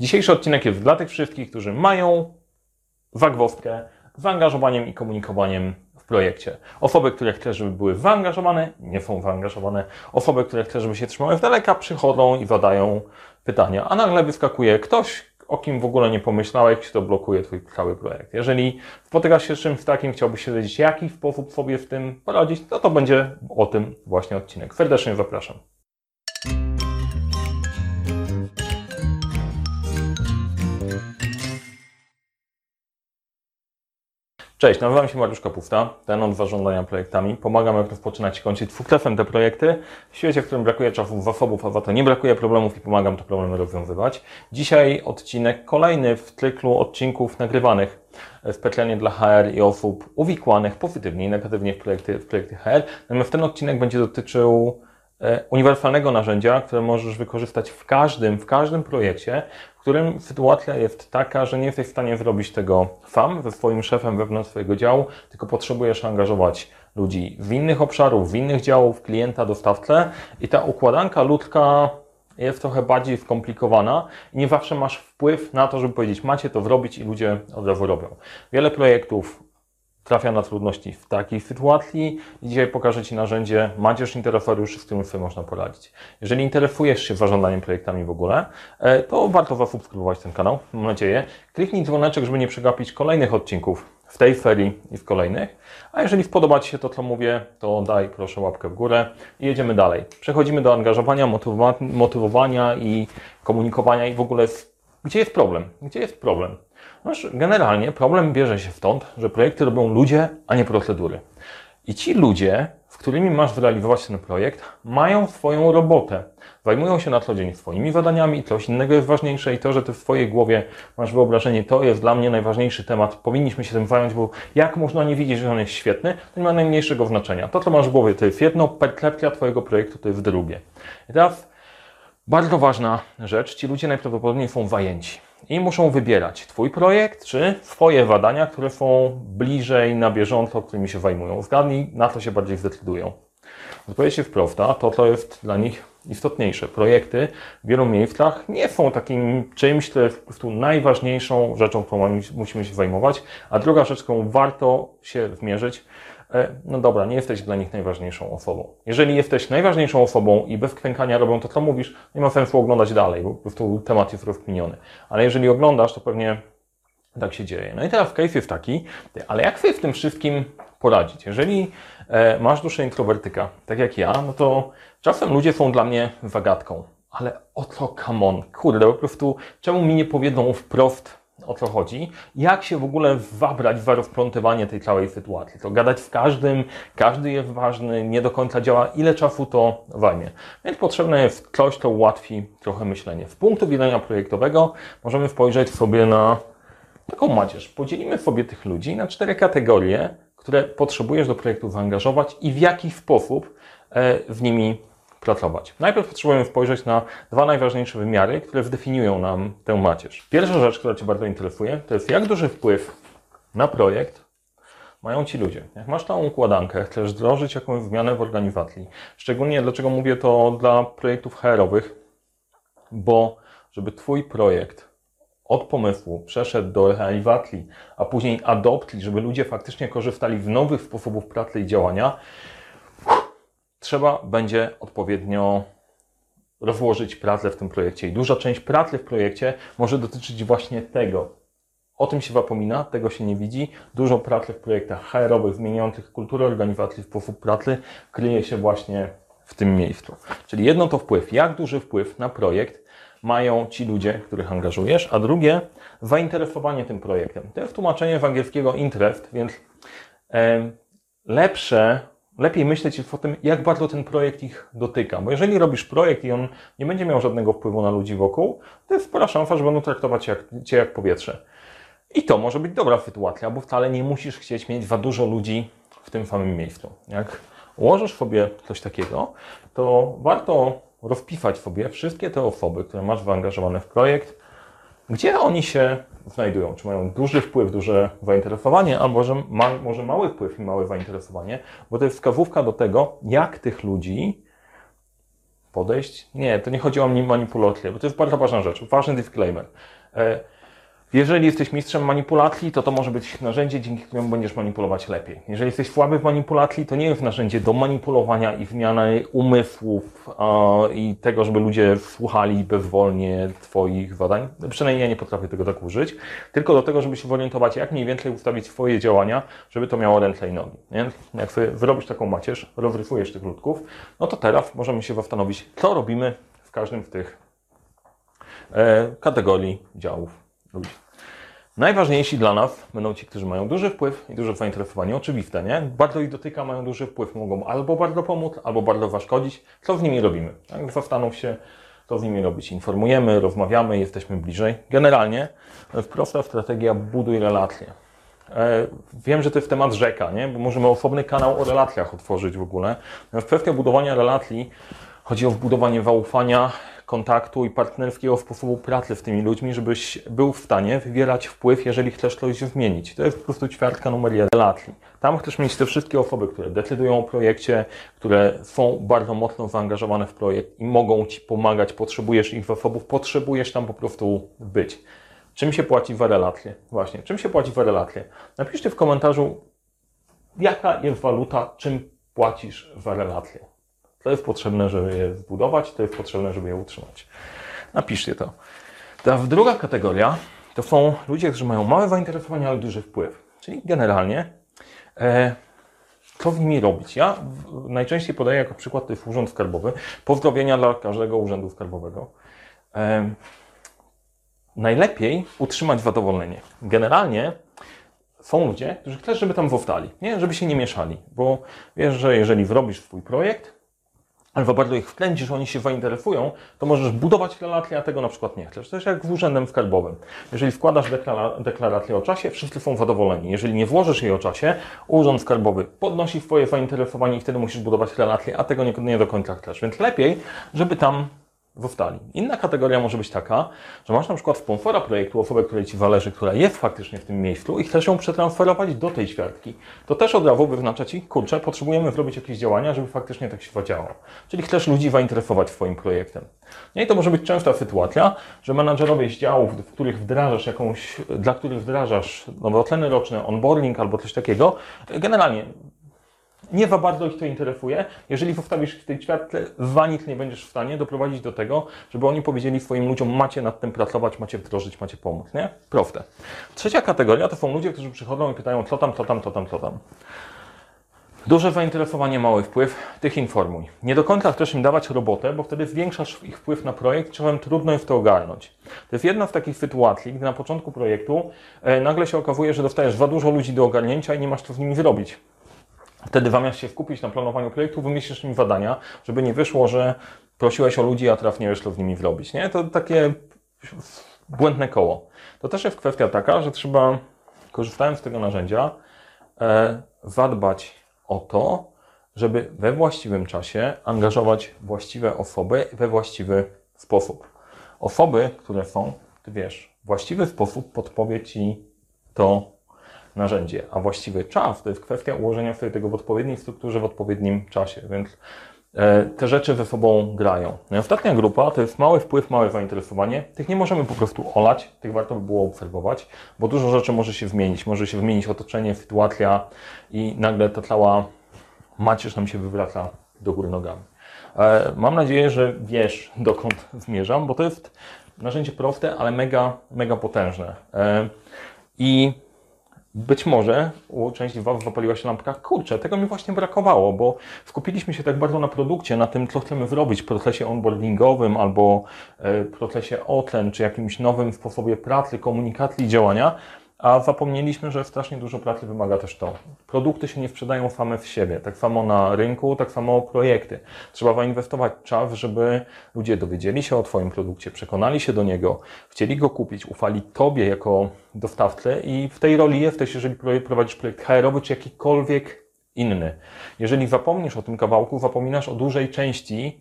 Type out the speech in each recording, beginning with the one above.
Dzisiejszy odcinek jest dla tych wszystkich, którzy mają wagwostkę zaangażowaniem i komunikowaniem w projekcie. Osoby, które chcę, żeby były zaangażowane, nie są zaangażowane. Osoby, które chcę, żeby się trzymały z daleka, przychodzą i zadają pytania, a nagle wyskakuje ktoś, o kim w ogóle nie pomyślałeś, to blokuje Twój cały projekt. Jeżeli spotykasz się z czymś takim, chciałbyś się wiedzieć, jaki sposób sobie w tym poradzić, to to będzie o tym właśnie odcinek. Serdecznie zapraszam. Cześć, nazywam się Mariusz Kapusta, ten od zarządzania projektami. Pomagam jak rozpoczynać i kończyć dwukrefem te projekty w świecie, w którym brakuje czasów, zasobów, a za to nie brakuje problemów i pomagam te problemy rozwiązywać. Dzisiaj odcinek kolejny w cyklu odcinków nagrywanych specjalnie dla HR i osób uwikłanych pozytywnie i negatywnie w projekty, w projekty HR. Natomiast ten odcinek będzie dotyczył e, uniwersalnego narzędzia, które możesz wykorzystać w każdym, w każdym projekcie, którym sytuacja jest taka, że nie jesteś w stanie zrobić tego sam ze swoim szefem wewnątrz swojego działu, tylko potrzebujesz angażować ludzi w innych obszarów, w innych działów, klienta, dostawcę i ta układanka ludzka jest trochę bardziej skomplikowana i nie zawsze masz wpływ na to, żeby powiedzieć, macie to zrobić i ludzie od razu robią. Wiele projektów trafia na trudności w takiej sytuacji i dzisiaj pokażę Ci narzędzie Macierz Interesariuszy, z którym sobie można poradzić. Jeżeli interesujesz się zarządzaniem projektami w ogóle, e, to warto zasubskrybować ten kanał, mam nadzieję. Kliknij dzwoneczek, żeby nie przegapić kolejnych odcinków w tej serii i w kolejnych. A jeżeli spodoba Ci się to, co mówię, to daj proszę łapkę w górę i jedziemy dalej. Przechodzimy do angażowania, motywowania i komunikowania i w ogóle gdzie jest problem? Gdzie jest problem? Noż, generalnie problem bierze się stąd, że projekty robią ludzie, a nie procedury. I ci ludzie, z którymi masz zrealizować ten projekt, mają swoją robotę. Zajmują się na co dzień swoimi zadaniami, coś innego jest ważniejsze i to, że ty w swojej głowie masz wyobrażenie, to jest dla mnie najważniejszy temat, powinniśmy się tym zająć, bo jak można nie widzieć, że on jest świetny, to nie ma najmniejszego znaczenia. To, co masz w głowie, to jest jedno, percepcja twojego projektu to jest drugie. I teraz bardzo ważna rzecz, ci ludzie najprawdopodobniej są zajęci i muszą wybierać Twój projekt czy swoje badania, które są bliżej na bieżąco, którymi się zajmują. Zgadnij, na co się bardziej zdecydują. Odpowiedź jest prosta, to co jest dla nich istotniejsze. Projekty w wielu miejscach nie są takim czymś, co jest po prostu najważniejszą rzeczą, którą musimy się zajmować, a druga rzecz, którą warto się zmierzyć, no dobra, nie jesteś dla nich najważniejszą osobą. Jeżeli jesteś najważniejszą osobą i bez kwękania robią to, co mówisz, nie ma sensu oglądać dalej, bo po prostu temat jest rozkminiony. Ale jeżeli oglądasz, to pewnie tak się dzieje. No i teraz case jest taki, ale jak sobie w tym wszystkim poradzić? Jeżeli e, masz duszę introwertyka, tak jak ja, no to czasem ludzie są dla mnie zagadką. Ale o co, come on, kurde, po prostu czemu mi nie powiedzą wprost, o co chodzi, jak się w ogóle wabrać w rozplątywanie tej całej sytuacji. To gadać z każdym, każdy jest ważny, nie do końca działa, ile czasu to zajmie. Więc potrzebne jest coś, co ułatwi trochę myślenie. Z punktu widzenia projektowego możemy spojrzeć sobie na taką macierz. Podzielimy sobie tych ludzi na cztery kategorie, które potrzebujesz do projektu zaangażować i w jaki sposób e, w nimi pracować. Najpierw potrzebujemy spojrzeć na dwa najważniejsze wymiary, które zdefiniują nam tę macierz. Pierwsza rzecz, która Cię bardzo interesuje, to jest jak duży wpływ na projekt mają Ci ludzie. Jak masz tą układankę, chcesz wdrożyć jakąś zmianę w organizacji, szczególnie dlaczego mówię to dla projektów HR-owych, bo żeby Twój projekt od pomysłu przeszedł do realizacji, a później adopcji, żeby ludzie faktycznie korzystali z nowych sposobów pracy i działania, trzeba będzie odpowiednio rozłożyć pracę w tym projekcie. I duża część pracy w projekcie może dotyczyć właśnie tego. O tym się zapomina, tego się nie widzi. Dużo pracy w projektach HR-owych zmieniających kulturę organizacji, sposób pracy kryje się właśnie w tym miejscu. Czyli jedno to wpływ, jak duży wpływ na projekt mają ci ludzie, których angażujesz, a drugie zainteresowanie tym projektem. To jest tłumaczenie z angielskiego interest, więc lepsze lepiej myśleć o tym, jak bardzo ten projekt ich dotyka. Bo jeżeli robisz projekt i on nie będzie miał żadnego wpływu na ludzi wokół, to jest spora szansa, że będą traktować cię jak, cię jak powietrze. I to może być dobra sytuacja, bo wcale nie musisz chcieć mieć za dużo ludzi w tym samym miejscu. Jak ułożysz sobie coś takiego, to warto rozpisać sobie wszystkie te osoby, które masz zaangażowane w projekt, gdzie oni się znajdują? Czy mają duży wpływ, duże zainteresowanie, albo że ma, może mały wpływ i małe zainteresowanie? Bo to jest wskazówka do tego, jak tych ludzi podejść? Nie, to nie chodzi o manipulację, bo to jest bardzo ważna rzecz. Ważny disclaimer. E, jeżeli jesteś mistrzem manipulacji, to to może być narzędzie, dzięki któremu będziesz manipulować lepiej. Jeżeli jesteś słaby w manipulacji, to nie jest narzędzie do manipulowania i wymiany umysłów i tego, żeby ludzie słuchali bezwolnie Twoich badań. Przynajmniej ja nie potrafię tego tak użyć. Tylko do tego, żeby się orientować, jak mniej więcej ustawić swoje działania, żeby to miało ręce i nogi. Nie? Jak sobie wyrobisz taką macierz, rozrysujesz tych ludków, no to teraz możemy się zastanowić, co robimy w każdym z tych e, kategorii działów ludzi. Najważniejsi dla nas będą ci, którzy mają duży wpływ i duże zainteresowanie. Oczywiste, nie? Bardzo ich dotyka, mają duży wpływ, mogą albo bardzo pomóc, albo bardzo zaszkodzić. Co z nimi robimy? Jak zastanów się, co z nimi robić. Informujemy, rozmawiamy, jesteśmy bliżej. Generalnie prosta strategia buduj relacje. E, wiem, że to jest temat rzeka, nie? bo możemy osobny kanał o relacjach otworzyć w ogóle. W kwestia budowania relacji chodzi o budowanie zaufania, kontaktu i partnerskiego sposobu pracy z tymi ludźmi, żebyś był w stanie wywierać wpływ, jeżeli chcesz coś zmienić. To jest po prostu ćwiartka numer jeden relacji. Tam chcesz mieć te wszystkie osoby, które decydują o projekcie, które są bardzo mocno zaangażowane w projekt i mogą Ci pomagać, potrzebujesz ich zasobów, potrzebujesz tam po prostu być. Czym się płaci za relacje? Właśnie, czym się płaci za relacje? Napiszcie w komentarzu, jaka jest waluta, czym płacisz za relacje. To jest potrzebne, żeby je zbudować, to jest potrzebne, żeby je utrzymać. Napiszcie to. Ta druga kategoria to są ludzie, którzy mają małe zainteresowanie, ale duży wpływ. Czyli generalnie, e, co z nimi robić? Ja najczęściej podaję jako przykład ten urząd skarbowy. Pozdrowienia dla każdego urzędu skarbowego. E, najlepiej utrzymać zadowolenie. Generalnie są ludzie, którzy chcesz, żeby tam zostali, nie? żeby się nie mieszali, bo wiesz, że jeżeli wrobisz swój projekt, albo bardzo ich wkręcisz, oni się zainteresują, to możesz budować relacje, a tego na przykład nie chcesz. To jest jak z urzędem skarbowym. Jeżeli wkładasz deklara deklarację o czasie, wszyscy są zadowoleni. Jeżeli nie włożysz jej o czasie, urząd skarbowy podnosi swoje zainteresowanie i wtedy musisz budować relacje, a tego nie, nie do końca chcesz. Więc lepiej, żeby tam zostali. Inna kategoria może być taka, że masz na przykład sponsora projektu, osobę, której Ci zależy, która jest faktycznie w tym miejscu i chcesz ją przetransferować do tej ćwiartki. To też od razu wyznacza Ci, kurczę, potrzebujemy zrobić jakieś działania, żeby faktycznie tak się zadziałało. Czyli chcesz ludzi zainteresować swoim projektem. No i to może być częsta sytuacja, że menadżerowie z działów, w których wdrażasz jakąś, dla których wdrażasz nowe oceny roczne, onboarding albo coś takiego, generalnie nie za bardzo ich to interesuje. Jeżeli postawisz w tej ćwiartce, za nic nie będziesz w stanie doprowadzić do tego, żeby oni powiedzieli swoim ludziom, macie nad tym pracować, macie wdrożyć, macie pomóc, nie? Proste. Trzecia kategoria to są ludzie, którzy przychodzą i pytają, co tam, co tam, co tam, co tam. Duże zainteresowanie, mały wpływ, tych informuj. Nie do końca chcesz im dawać robotę, bo wtedy zwiększasz ich wpływ na projekt, czasem trudno jest to ogarnąć. To jest jedna z takich sytuacji, gdy na początku projektu e, nagle się okazuje, że dostajesz za dużo ludzi do ogarnięcia i nie masz co z nimi zrobić. Wtedy zamiast się skupić na planowaniu projektu, wymyślisz im zadania, żeby nie wyszło, że prosiłeś o ludzi, a traf nie wiesz, co z nimi zrobić. Nie? To takie błędne koło. To też jest kwestia taka, że trzeba, korzystając z tego narzędzia, e, zadbać o to, żeby we właściwym czasie angażować właściwe osoby we właściwy sposób. Osoby, które są, ty wiesz, właściwy sposób podpowie ci to, narzędzie, a właściwy czas to jest kwestia ułożenia sobie tego w odpowiedniej strukturze, w odpowiednim czasie, więc e, te rzeczy ze sobą grają. No i ostatnia grupa to jest mały wpływ, małe zainteresowanie. Tych nie możemy po prostu olać, tych warto by było obserwować, bo dużo rzeczy może się zmienić. Może się zmienić otoczenie, sytuacja i nagle ta cała macierz nam się wywraca do góry nogami. E, mam nadzieję, że wiesz, dokąd zmierzam, bo to jest narzędzie proste, ale mega, mega potężne. E, I być może u części Was zapaliła się lampka, kurczę, tego mi właśnie brakowało, bo skupiliśmy się tak bardzo na produkcie, na tym, co chcemy zrobić w procesie onboardingowym albo e, procesie ocen, czy jakimś nowym sposobie pracy, komunikacji, działania, a zapomnieliśmy, że strasznie dużo pracy wymaga też to. Produkty się nie sprzedają same w siebie. Tak samo na rynku, tak samo projekty. Trzeba zainwestować czas, żeby ludzie dowiedzieli się o Twoim produkcie, przekonali się do niego, chcieli go kupić, ufali Tobie jako dostawcy i w tej roli jesteś, jeżeli prowadzisz projekt HR-owy czy jakikolwiek inny. Jeżeli zapomnisz o tym kawałku, zapominasz o dużej części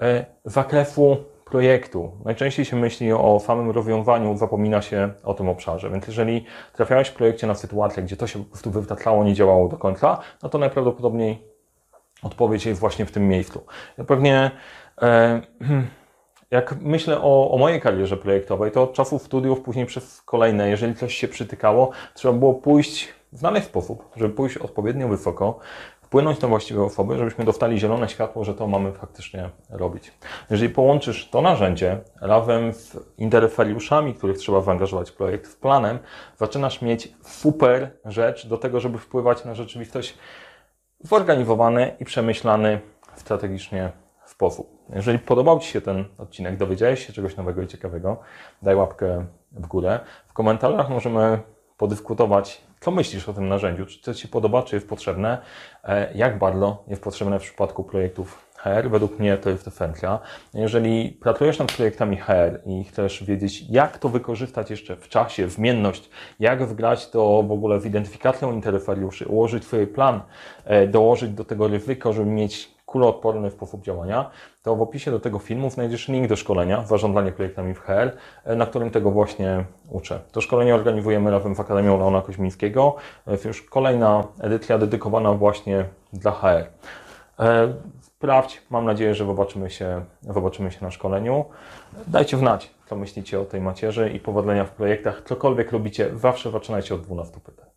e, zakresu projektu. Najczęściej się myśli o samym rozwiązaniu, zapomina się o tym obszarze. Więc jeżeli trafiałeś w projekcie na sytuację, gdzie to się po prostu wytatlało, nie działało do końca, no to najprawdopodobniej odpowiedź jest właśnie w tym miejscu. Ja pewnie E, jak myślę o, o mojej karierze projektowej, to od czasów studiów, później przez kolejne, jeżeli coś się przytykało, trzeba było pójść, znaleźć sposób, żeby pójść odpowiednio wysoko, wpłynąć na właściwe osoby, żebyśmy dostali zielone światło, że to mamy faktycznie robić. Jeżeli połączysz to narzędzie razem z interferiuszami, których trzeba zaangażować w projekt, z planem, zaczynasz mieć super rzecz do tego, żeby wpływać na rzeczywistość zorganizowany i przemyślany strategicznie sposób. Jeżeli podobał Ci się ten odcinek, dowiedziałeś się czegoś nowego i ciekawego, daj łapkę w górę. W komentarzach możemy podyskutować, co myślisz o tym narzędziu, czy to Ci podoba, czy jest potrzebne, e, jak bardzo jest potrzebne w przypadku projektów HR. Według mnie to jest esencja. Jeżeli pracujesz nad projektami HR i chcesz wiedzieć, jak to wykorzystać jeszcze w czasie, zmienność, jak wgrać to w ogóle w identyfikację interferiuszy, ułożyć swój plan, e, dołożyć do tego ryzyko, żeby mieć kuloodporny sposób działania, to w opisie do tego filmu znajdziesz link do szkolenia Zarządzanie projektami w HR, e, na którym tego właśnie uczę. To szkolenie organizujemy razem z Akademią Leona Koźmińskiego. Jest już kolejna edycja dedykowana właśnie dla HR. E, Sprawdź, mam nadzieję, że zobaczymy się, zobaczymy się na szkoleniu. Dajcie znać, co myślicie o tej macierzy i powodzenia w projektach. Cokolwiek robicie, zawsze zaczynajcie od 12 pytań.